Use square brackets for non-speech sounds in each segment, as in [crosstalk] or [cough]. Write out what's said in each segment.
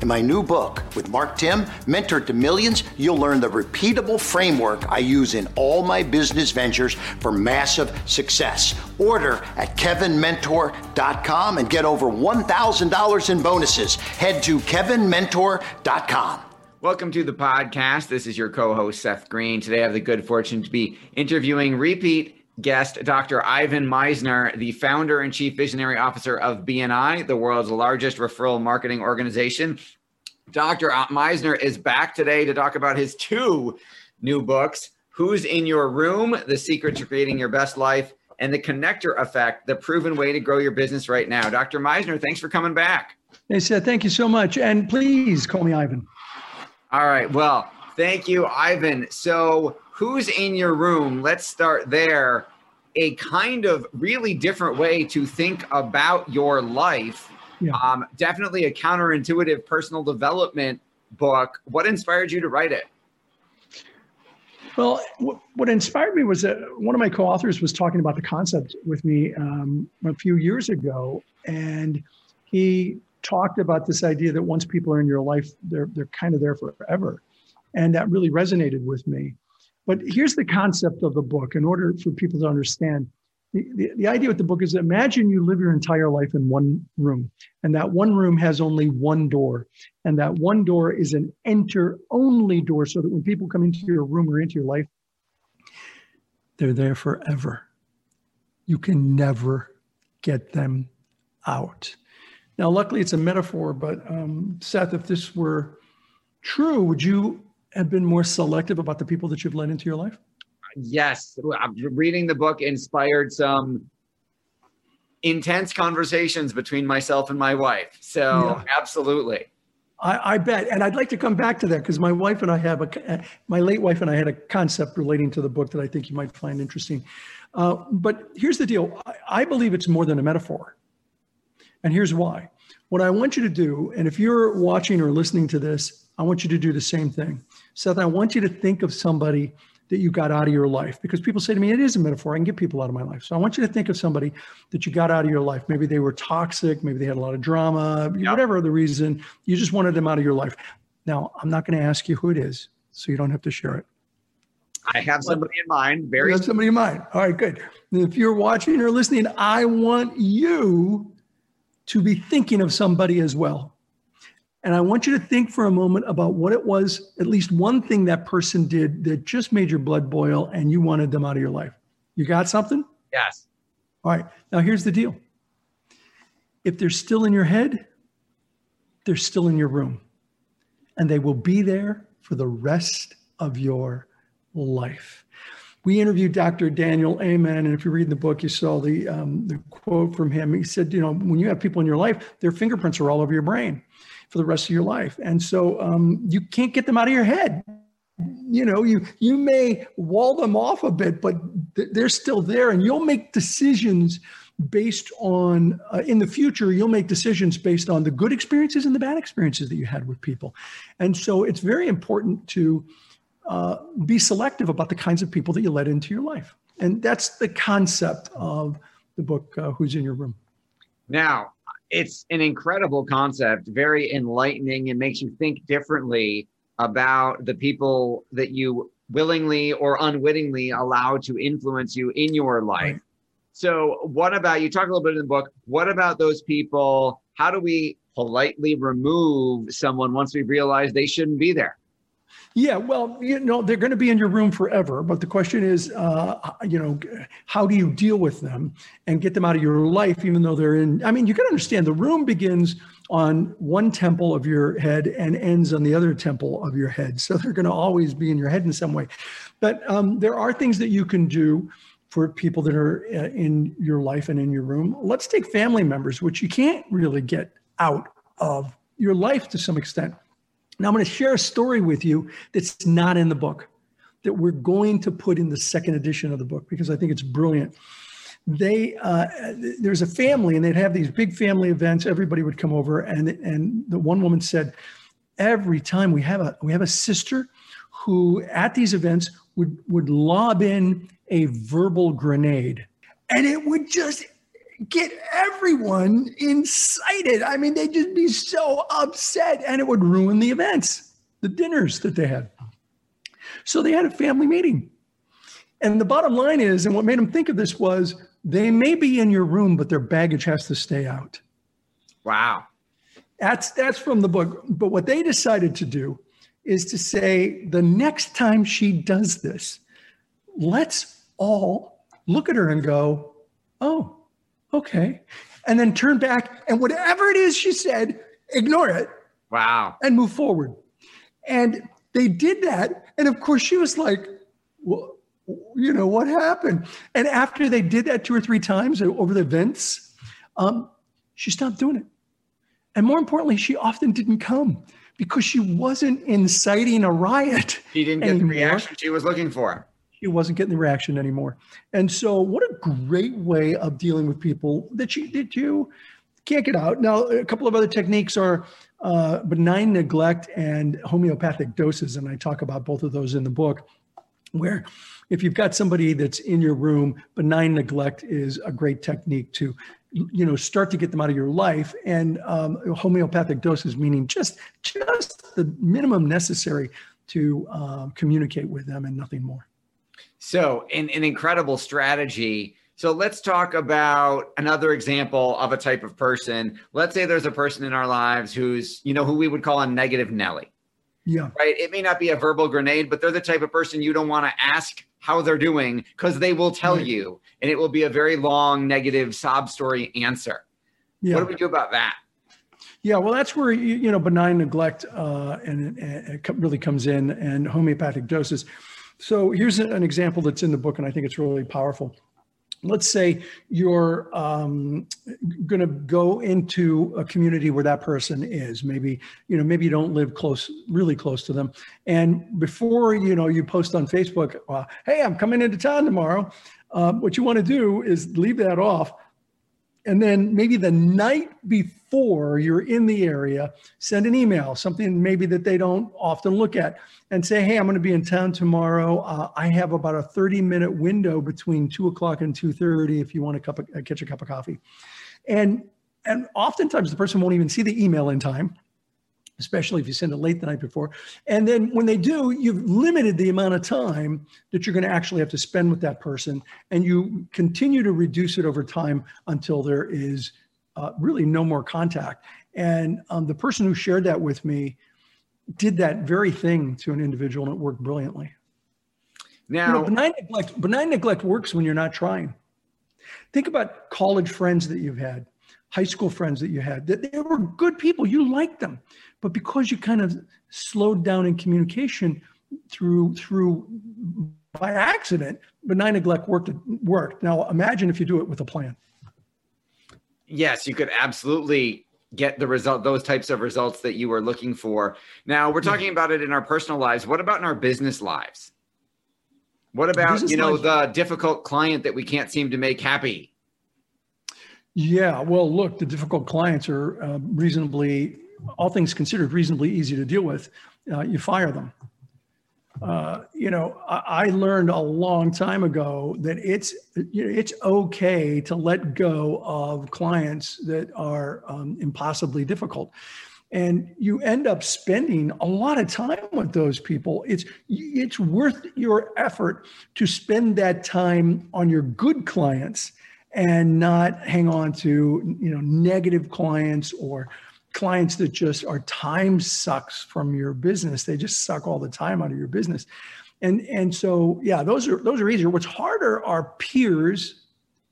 In my new book with Mark Timm, Mentor to Millions, you'll learn the repeatable framework I use in all my business ventures for massive success. Order at kevinmentor.com and get over $1,000 in bonuses. Head to kevinmentor.com. Welcome to the podcast. This is your co host, Seth Greene. Today I have the good fortune to be interviewing repeat guest, Dr. Ivan Misner, the founder and chief visionary officer of BNI, the world's largest referral marketing organization. Dr. Misner is back today to talk about his two new books Who's in Your Room? The Secret to Creating Your Best Life, and The Connector Effect, the proven way to grow your business right now. Dr. Misner, thanks for coming back. Hey, Seth, thank you so much. And please call me Ivan. All right. Well, thank you, Ivan. So, who's in your room? Let's start there. A kind of really different way to think about your life. Yeah. Um, definitely a counterintuitive personal development book. What inspired you to write it? Well, what inspired me was that one of my co-authors was talking about the concept with me um, a few years ago, and he talked about this idea that once people are in your life, they're they're kind of there forever, and that really resonated with me. But here's the concept of the book in order for people to understand. The, the, the, idea with the book is imagine you live your entire life in one room, and that one room has only one door. And that one door is an enter only door, so that when people come into your room or into your life, they're there forever. You can never get them out. Now, luckily, it's a metaphor, but um, Seth, if this were true, would you have been more selective about the people that you've let into your life? Yes. Reading the book inspired some intense conversations between myself and my wife. So, yeah. absolutely. I, I, bet, and I'd like to come back to that because my wife and I have a, my late wife and I had a concept relating to the book that I think you might find interesting. Uh, but here's the deal: I, I believe it's more than a metaphor, and here's why. What I want you to do, and if you're watching or listening to this, I want you to do the same thing. Seth, I want you to think of somebody that you got out of your life because people say to me, it is a metaphor. I can get people out of my life. So I want you to think of somebody that you got out of your life. Maybe they were toxic, maybe they had a lot of drama, yep. whatever the reason, you just wanted them out of your life. Now, I'm not going to ask you who it is, so you don't have to share it. I have somebody in mind. Very have somebody in mind. All right, good. If you're watching or listening, I want you to be thinking of somebody as well. And I want you to think for a moment about what it was, at least one thing that person did that just made your blood boil and you wanted them out of your life. You got something? Yes. All right. Now, here's the deal if they're still in your head, they're still in your room, and they will be there for the rest of your life. We interviewed Dr. Daniel Amen, and if you read the book, you saw the, um, the quote from him. He said, You know, when you have people in your life, their fingerprints are all over your brain for the rest of your life. And so um, you can't get them out of your head. You know, you you may wall them off a bit, but th- they're still there, and you'll make decisions based on uh, in the future you'll make decisions based on the good experiences and the bad experiences that you had with people and so it's very important to uh, be selective about the kinds of people that you let into your life and that's the concept of the book uh, who's in your room now it's an incredible concept, very enlightening, and makes you think differently about the people that you willingly or unwittingly allow to influence you in your life. So, what about you talk a little bit in the book? What about those people? How do we politely remove someone once we realize they shouldn't be there? Yeah, well, you know, they're going to be in your room forever. But the question is, uh, you know, how do you deal with them and get them out of your life, even though they're in? I mean, you got to understand the room begins on one temple of your head and ends on the other temple of your head. So they're going to always be in your head in some way. But um, there are things that you can do for people that are uh, in your life and in your room. Let's take family members, which you can't really get out of your life to some extent. Now, I'm going to share a story with you that's not in the book, that we're going to put in the second edition of the book because I think it's brilliant. They uh, there's a family, and they'd have these big family events. Everybody would come over, and and the one woman said, every time we have a we have a sister who at these events would would lob in a verbal grenade, and it would just get everyone incited. I mean, they'd just be so upset and it would ruin the events, the dinners that they had. So they had a family meeting. And the bottom line is, and what made them think of this was they may be in your room, but their baggage has to stay out. Wow. That's that's from the book. But what they decided to do is to say the next time she does this, let's all look at her and go, oh, okay. And then turn back and whatever it is she said, ignore it. Wow. And move forward. And they did that. And of course, she was like, well, you know, what happened? And after they did that two or three times over the events, um, she stopped doing it. And more importantly, she often didn't come because she wasn't inciting a riot. She didn't get anymore. the reaction she was looking for he wasn't getting the reaction anymore. And so, what a great way of dealing with people that you that you can't get out. Now, a couple of other techniques are uh, benign neglect and homeopathic doses, and I talk about both of those in the book. Where, if you've got somebody that's in your room, benign neglect is a great technique to, you know, start to get them out of your life. And um, homeopathic doses meaning just just the minimum necessary to uh, communicate with them and nothing more. So, an, an incredible strategy. So, let's talk about another example of a type of person. Let's say there's a person in our lives who's, you know, who we would call a negative Nelly. Yeah. Right. It may not be a verbal grenade, but they're the type of person you don't want to ask how they're doing because they will tell right. you, and it will be a very long negative sob story answer. Yeah. What do we do about that? Yeah, well, that's where you, you know benign neglect uh, and, and it really comes in, and homeopathic doses. So here's an example that's in the book, and I think it's really powerful. Let's say you're um, going to go into a community where that person is. Maybe you know, maybe you don't live close, really close to them. And before you know, you post on Facebook, uh, "Hey, I'm coming into town tomorrow." Uh, what you want to do is leave that off and then maybe the night before you're in the area, send an email, something maybe that they don't often look at, and say, "Hey, I'm going to be in town tomorrow. Uh, I have about a 30 minute window between two o'clock and 2:30 if you want to cup uh, catch a cup of coffee." And and oftentimes the person won't even see the email in time especially if you send it late the night before. And then when they do, you've limited the amount of time that you're going to actually have to spend with that person. And you continue to reduce it over time until there is uh, really no more contact. And um, the person who shared that with me did that very thing to an individual and it worked brilliantly. Now, you know, benign neglect, benign neglect works when you're not trying. Think about college friends that you've had high school friends that you had that they were good people. You liked them. But because you kind of slowed down in communication through through by accident benign neglect worked worked. Now imagine if you do it with a plan. Yes you could absolutely get the result those types of results that you were looking for. Now we're talking about it in our personal lives. What about in our business lives? What about you know life. the difficult client that we can't seem to make happy yeah, well, look, the difficult clients are uh, reasonably, all things considered, reasonably easy to deal with. Uh, you fire them. Uh, you know, I, I, learned a long time ago that it's you know, it's okay to let go of clients that are um, impossibly difficult, and you end up spending a lot of time with those people. It's it's worth your effort to spend that time on your good clients and not hang on to you know negative clients or clients that just are time sucks from your business. They just suck all the time out of your business. And and so yeah, those are those are easier. What's harder are peers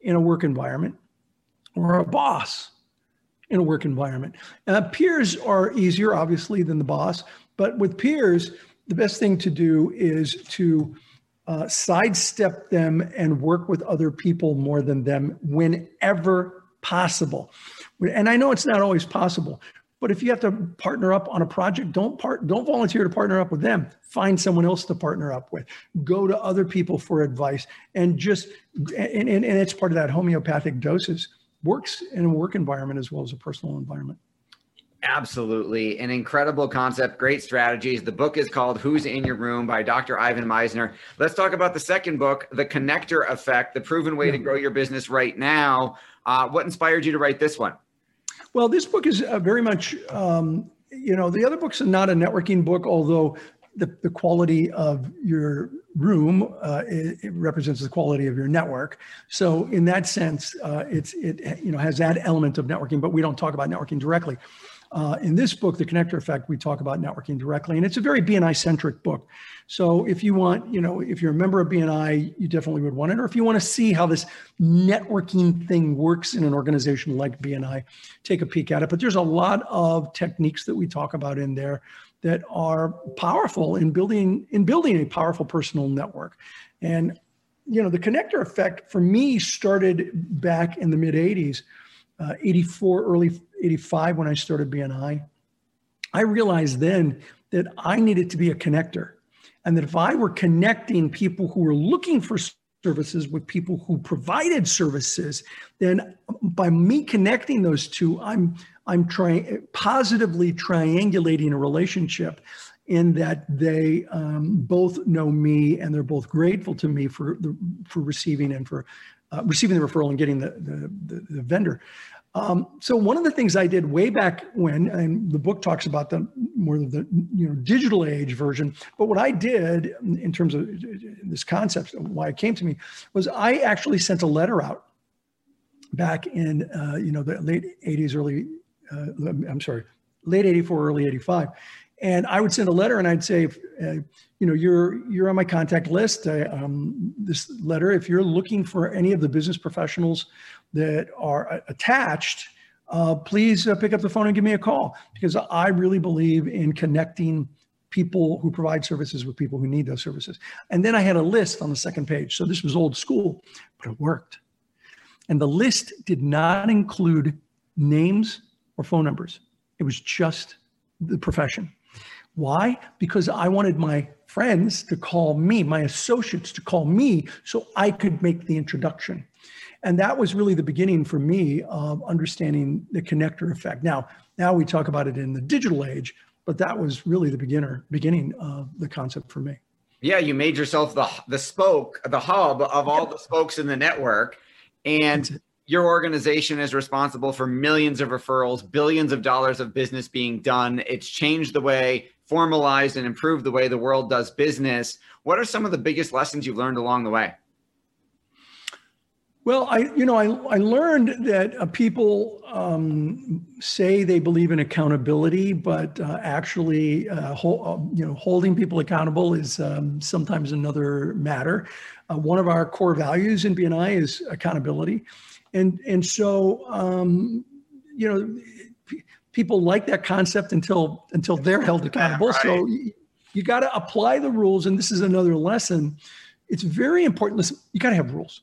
in a work environment or a boss in a work environment. Uh, peers are easier, obviously, than the boss. But with peers, the best thing to do is to uh, sidestep them and work with other people more than them whenever possible. And I know it's not always possible, but if you have to partner up on a project, don't part, don't volunteer to partner up with them. Find someone else to partner up with. Go to other people for advice, and just and, and, and it's part of that homeopathic doses works in a work environment as well as a personal environment. Absolutely. An incredible concept, great strategies. The book is called Who's in Your Room by Dr. Ivan Misner. Let's talk about the second book, The Connector Effect, the proven way to grow your business right now. Uh, what inspired you to write this one? Well, this book is uh, very much, um, you know, the other books are not a networking book, although the, the quality of your room uh, it, it, represents the quality of your network. So in that sense, uh, it's it you know has that element of networking, but we don't talk about networking directly. Uh, in this book, The Connector Effect, we talk about networking directly, and it's a very BNI centric book. So if you want, you know, if you're a member of BNI, you definitely would want it. Or if you want to see how this networking thing works in an organization like BNI, take a peek at it. But there's a lot of techniques that we talk about in there that are powerful in building in building a powerful personal network. And you know, the connector effect for me started back in the mid 80s, uh, 84, early 85 when I started BNI. I realized then that I needed to be a connector. And that if I were connecting people who were looking for services with people who provided services, then by me connecting those two, I'm I'm trying positively triangulating a relationship in that they um, both know me and they're both grateful to me for the, for receiving and for uh, receiving the referral and getting the the, the, the vendor. Um, so one of the things I did way back when, and the book talks about the more of the you know digital age version, but what I did in terms of this concept, why it came to me, was I actually sent a letter out back in uh, you know the late 80s, early uh, I'm sorry, late 84, early 85. And I would send a letter and I'd say, uh, you know, you're you're on my contact list. Um, this letter, if you're looking for any of the business professionals that are attached, uh, please uh, pick up the phone and give me a call because I really believe in connecting people who provide services with people who need those services. And then I had a list on the second page. So this was old school, but it worked. And the list did not include names or phone numbers. It was just the profession. Why? Because I wanted my friends to call me, my associates to call me so I could make the introduction. And that was really the beginning for me of understanding the connector effect. Now, now we talk about it in the digital age, but that was really the beginner beginning of the concept for me. Yeah, you made yourself the the spoke, the hub of all the spokes in the network. And your organization is responsible for millions of referrals, billions of dollars of business being done. It's changed the way, formalized, and improved the way the world does business. What are some of the biggest lessons you've learned along the way? Well, I you know I I learned that uh, people um, say they believe in accountability, but uh, actually, uh, uh, you know, holding people accountable is um, sometimes another matter. Uh, one of our core values in BNI is accountability, and and so um, you know p- people like that concept until until they're held accountable. [laughs] Right. so you, you got to apply the rules and this is another lesson. It's very important. Listen you got to have rules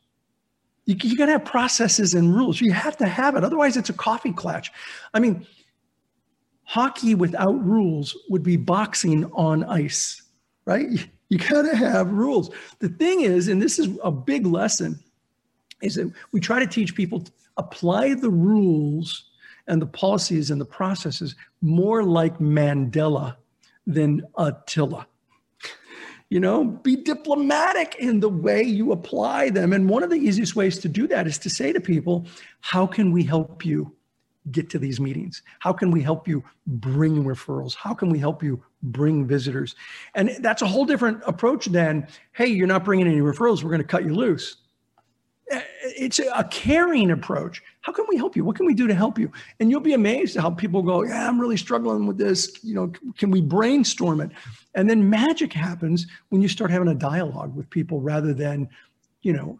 you, got to have processes and rules. You have to have it otherwise it's a coffee clutch. I mean hockey without rules would be boxing on ice right? You got to have rules. The thing is and this is a big lesson is that we try to teach people to apply the rules and the policies and the processes more like Mandela than Attila. You know, be diplomatic in the way you apply them. And one of the easiest ways to do that is to say to people, How can we help you get to these meetings? How can we help you bring referrals? How can we help you bring visitors? And that's a whole different approach than, Hey, you're not bringing any referrals. We're going to cut you loose it's a caring approach. How can we help you? What can we do to help you? And you'll be amazed at how people go, Yeah, I'm really struggling with this. You know, can we brainstorm it? And then magic happens when you start having a dialogue with people rather than, you know,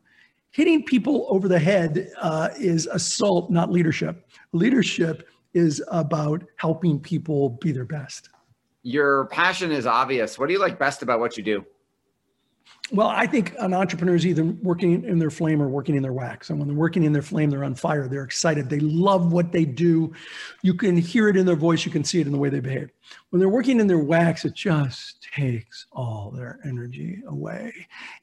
hitting people over the head uh, is assault, not leadership. Leadership is about helping people be their best. Your passion is obvious. What do you like best about what you do? Well, I think an entrepreneur is either working in their flame or working in their wax. And when they're working in their flame, they're on fire. They're excited. They love what they do. You can hear it in their voice. You can see it in the way they behave. When they're working in their wax, it just takes all their energy away.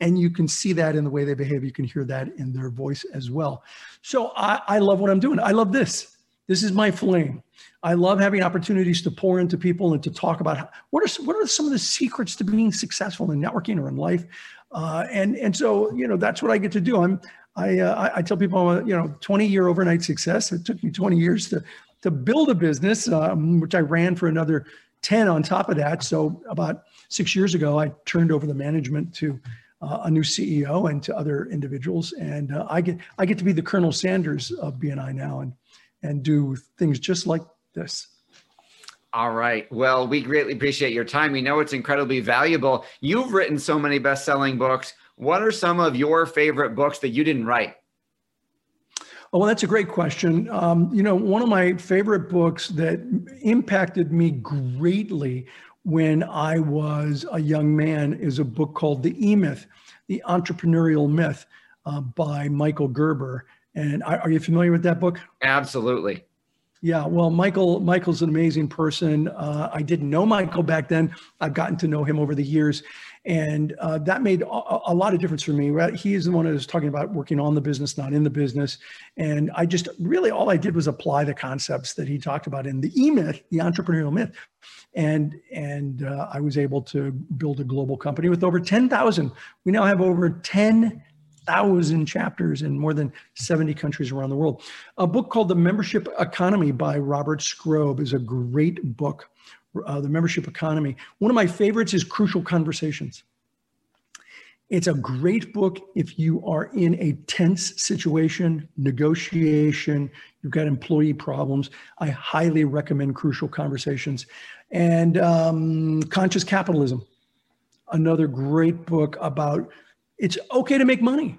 And you can see that in the way they behave. You can hear that in their voice as well. So I, I love what I'm doing. I love this. This is my flame. I love having opportunities to pour into people and to talk about how, what are what are some of the secrets to being successful in networking or in life. Uh, and and so you know that's what I get to do. I'm I uh, I tell people I'm a you know 20 year overnight success. It took me 20 years to to build a business, um, which I ran for another 10 on top of that. So about six years ago, I turned over the management to uh, a new CEO and to other individuals, and uh, I get I get to be the Colonel Sanders of BNI now, and and do things just like this. All right. Well, we greatly appreciate your time. We know it's incredibly valuable. You've written so many best selling books. What are some of your favorite books that you didn't write? Oh, well, that's a great question. Um, you know, one of my favorite books that impacted me greatly when I was a young man is a book called The E Myth, The Entrepreneurial Myth uh, by Michael Gerber. And are you familiar with that book? Absolutely. Yeah, well, Michael Michael's an amazing person. Uh, I didn't know Michael back then. I've gotten to know him over the years, and uh, that made a, a, lot of difference for me. Right? He is the one who was talking about working on the business, not in the business. And I just really all I did was apply the concepts that he talked about in the E Myth, the entrepreneurial myth, and and uh, I was able to build a global company with over ten thousand. We now have over ten thousand chapters in more than 70 countries around the world. A book called The Membership Economy by Robert Skrobe is a great book. Uh, the Membership Economy. One of my favorites is Crucial Conversations. It's a great book if you are in a tense situation, negotiation, you've got employee problems. I highly recommend Crucial Conversations. And um, Conscious Capitalism, another great book about it's okay to make money,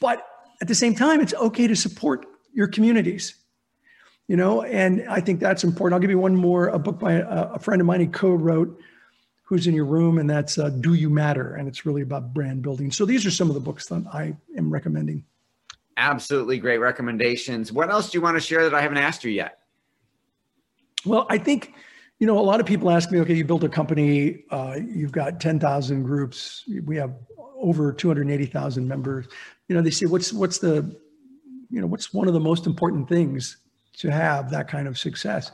but at the same time, it's okay to support your communities. You know, and I think that's important. I'll give you one more. A book by a, a friend of mine he co-wrote, who's in your room, and that's uh, "Do You Matter," and it's really about brand building. So these are some of the books that I am recommending. Absolutely great recommendations. What else do you want to share that I haven't asked you yet? Well, I think you know a lot of people ask me, okay, you built a company, uh, you've got ten thousand groups, we have over 280,000 members. You know, they say, what's what's the, you know, what's one of the most important things to have that kind of success?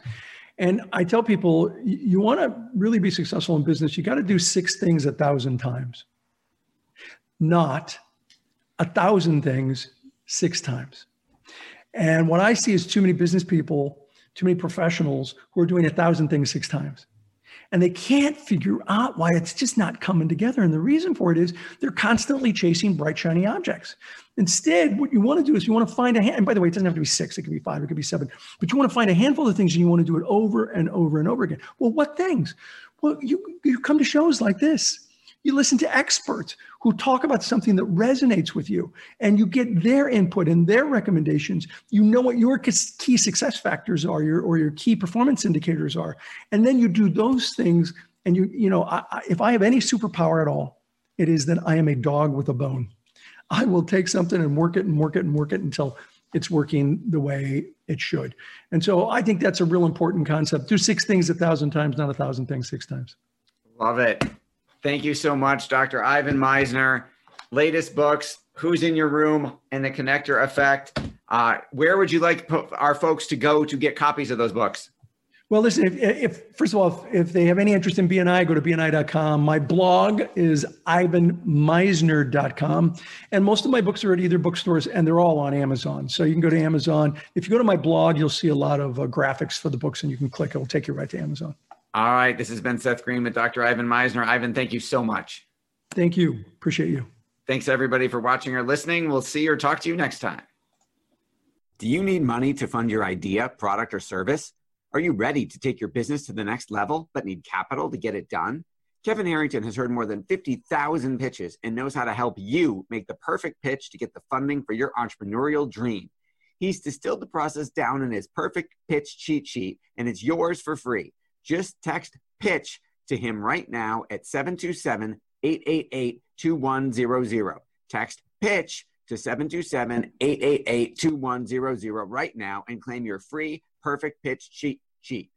And I tell people, you want to really be successful in business, you got to do six things a thousand times, not a thousand things six times. And what I see is too many business people, too many professionals who are doing a thousand things six times and they can't figure out why it's just not coming together. And the reason for it is they're constantly chasing bright, shiny objects. Instead, what you want to do is you want to find a hand. And by the way, it doesn't have to be six, it could be five, it could be seven, but you want to find a handful of things and you want to do it over and over and over again. Well, what things? Well, you, you come to shows like this you listen to experts who talk about something that resonates with you and you get their input and their recommendations. You know what your key success factors are your, or your key performance indicators are. And then you do those things. And you, you know, I, if I have any superpower at all, it is that I am a dog with a bone. I will take something and work it and work it and work it until it's working the way it should. And so I think that's a real important concept. Do six things a thousand times, not a thousand things six times. Love it. Thank you so much, Dr. Ivan Misner. Latest books, Who's in Your Room and the Connector Effect. Uh, where would you like our folks to go to get copies of those books? Well, listen, if, if, first of all, if, if, they have any interest in BNI, go to BNI.com. My blog is ivanmisner.com. And most of my books are at either bookstores and they're all on Amazon. So you can go to Amazon. If you go to my blog, you'll see a lot of uh, graphics for the books and you can click, it'll take you right to Amazon. All right. This has been Seth Greene with Dr. Ivan Misner. Ivan, thank you so much. Thank you. Appreciate you. Thanks everybody for watching or listening. We'll see or talk to you next time. Do you need money to fund your idea, product, or service? Are you ready to take your business to the next level but need capital to get it done? Kevin Harrington has heard more than 50,000 pitches and knows how to help you make the perfect pitch to get the funding for your entrepreneurial dream. He's distilled the process down in his perfect pitch cheat sheet, and it's yours for free. Just text pitch to him right now at 727 888 2100. Text pitch to 727 888 2100 right now and claim your free perfect pitch cheat sheet.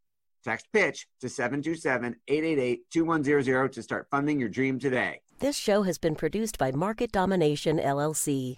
Text pitch to 727 888 2100 to start funding your dream today. This show has been produced by Market Domination LLC.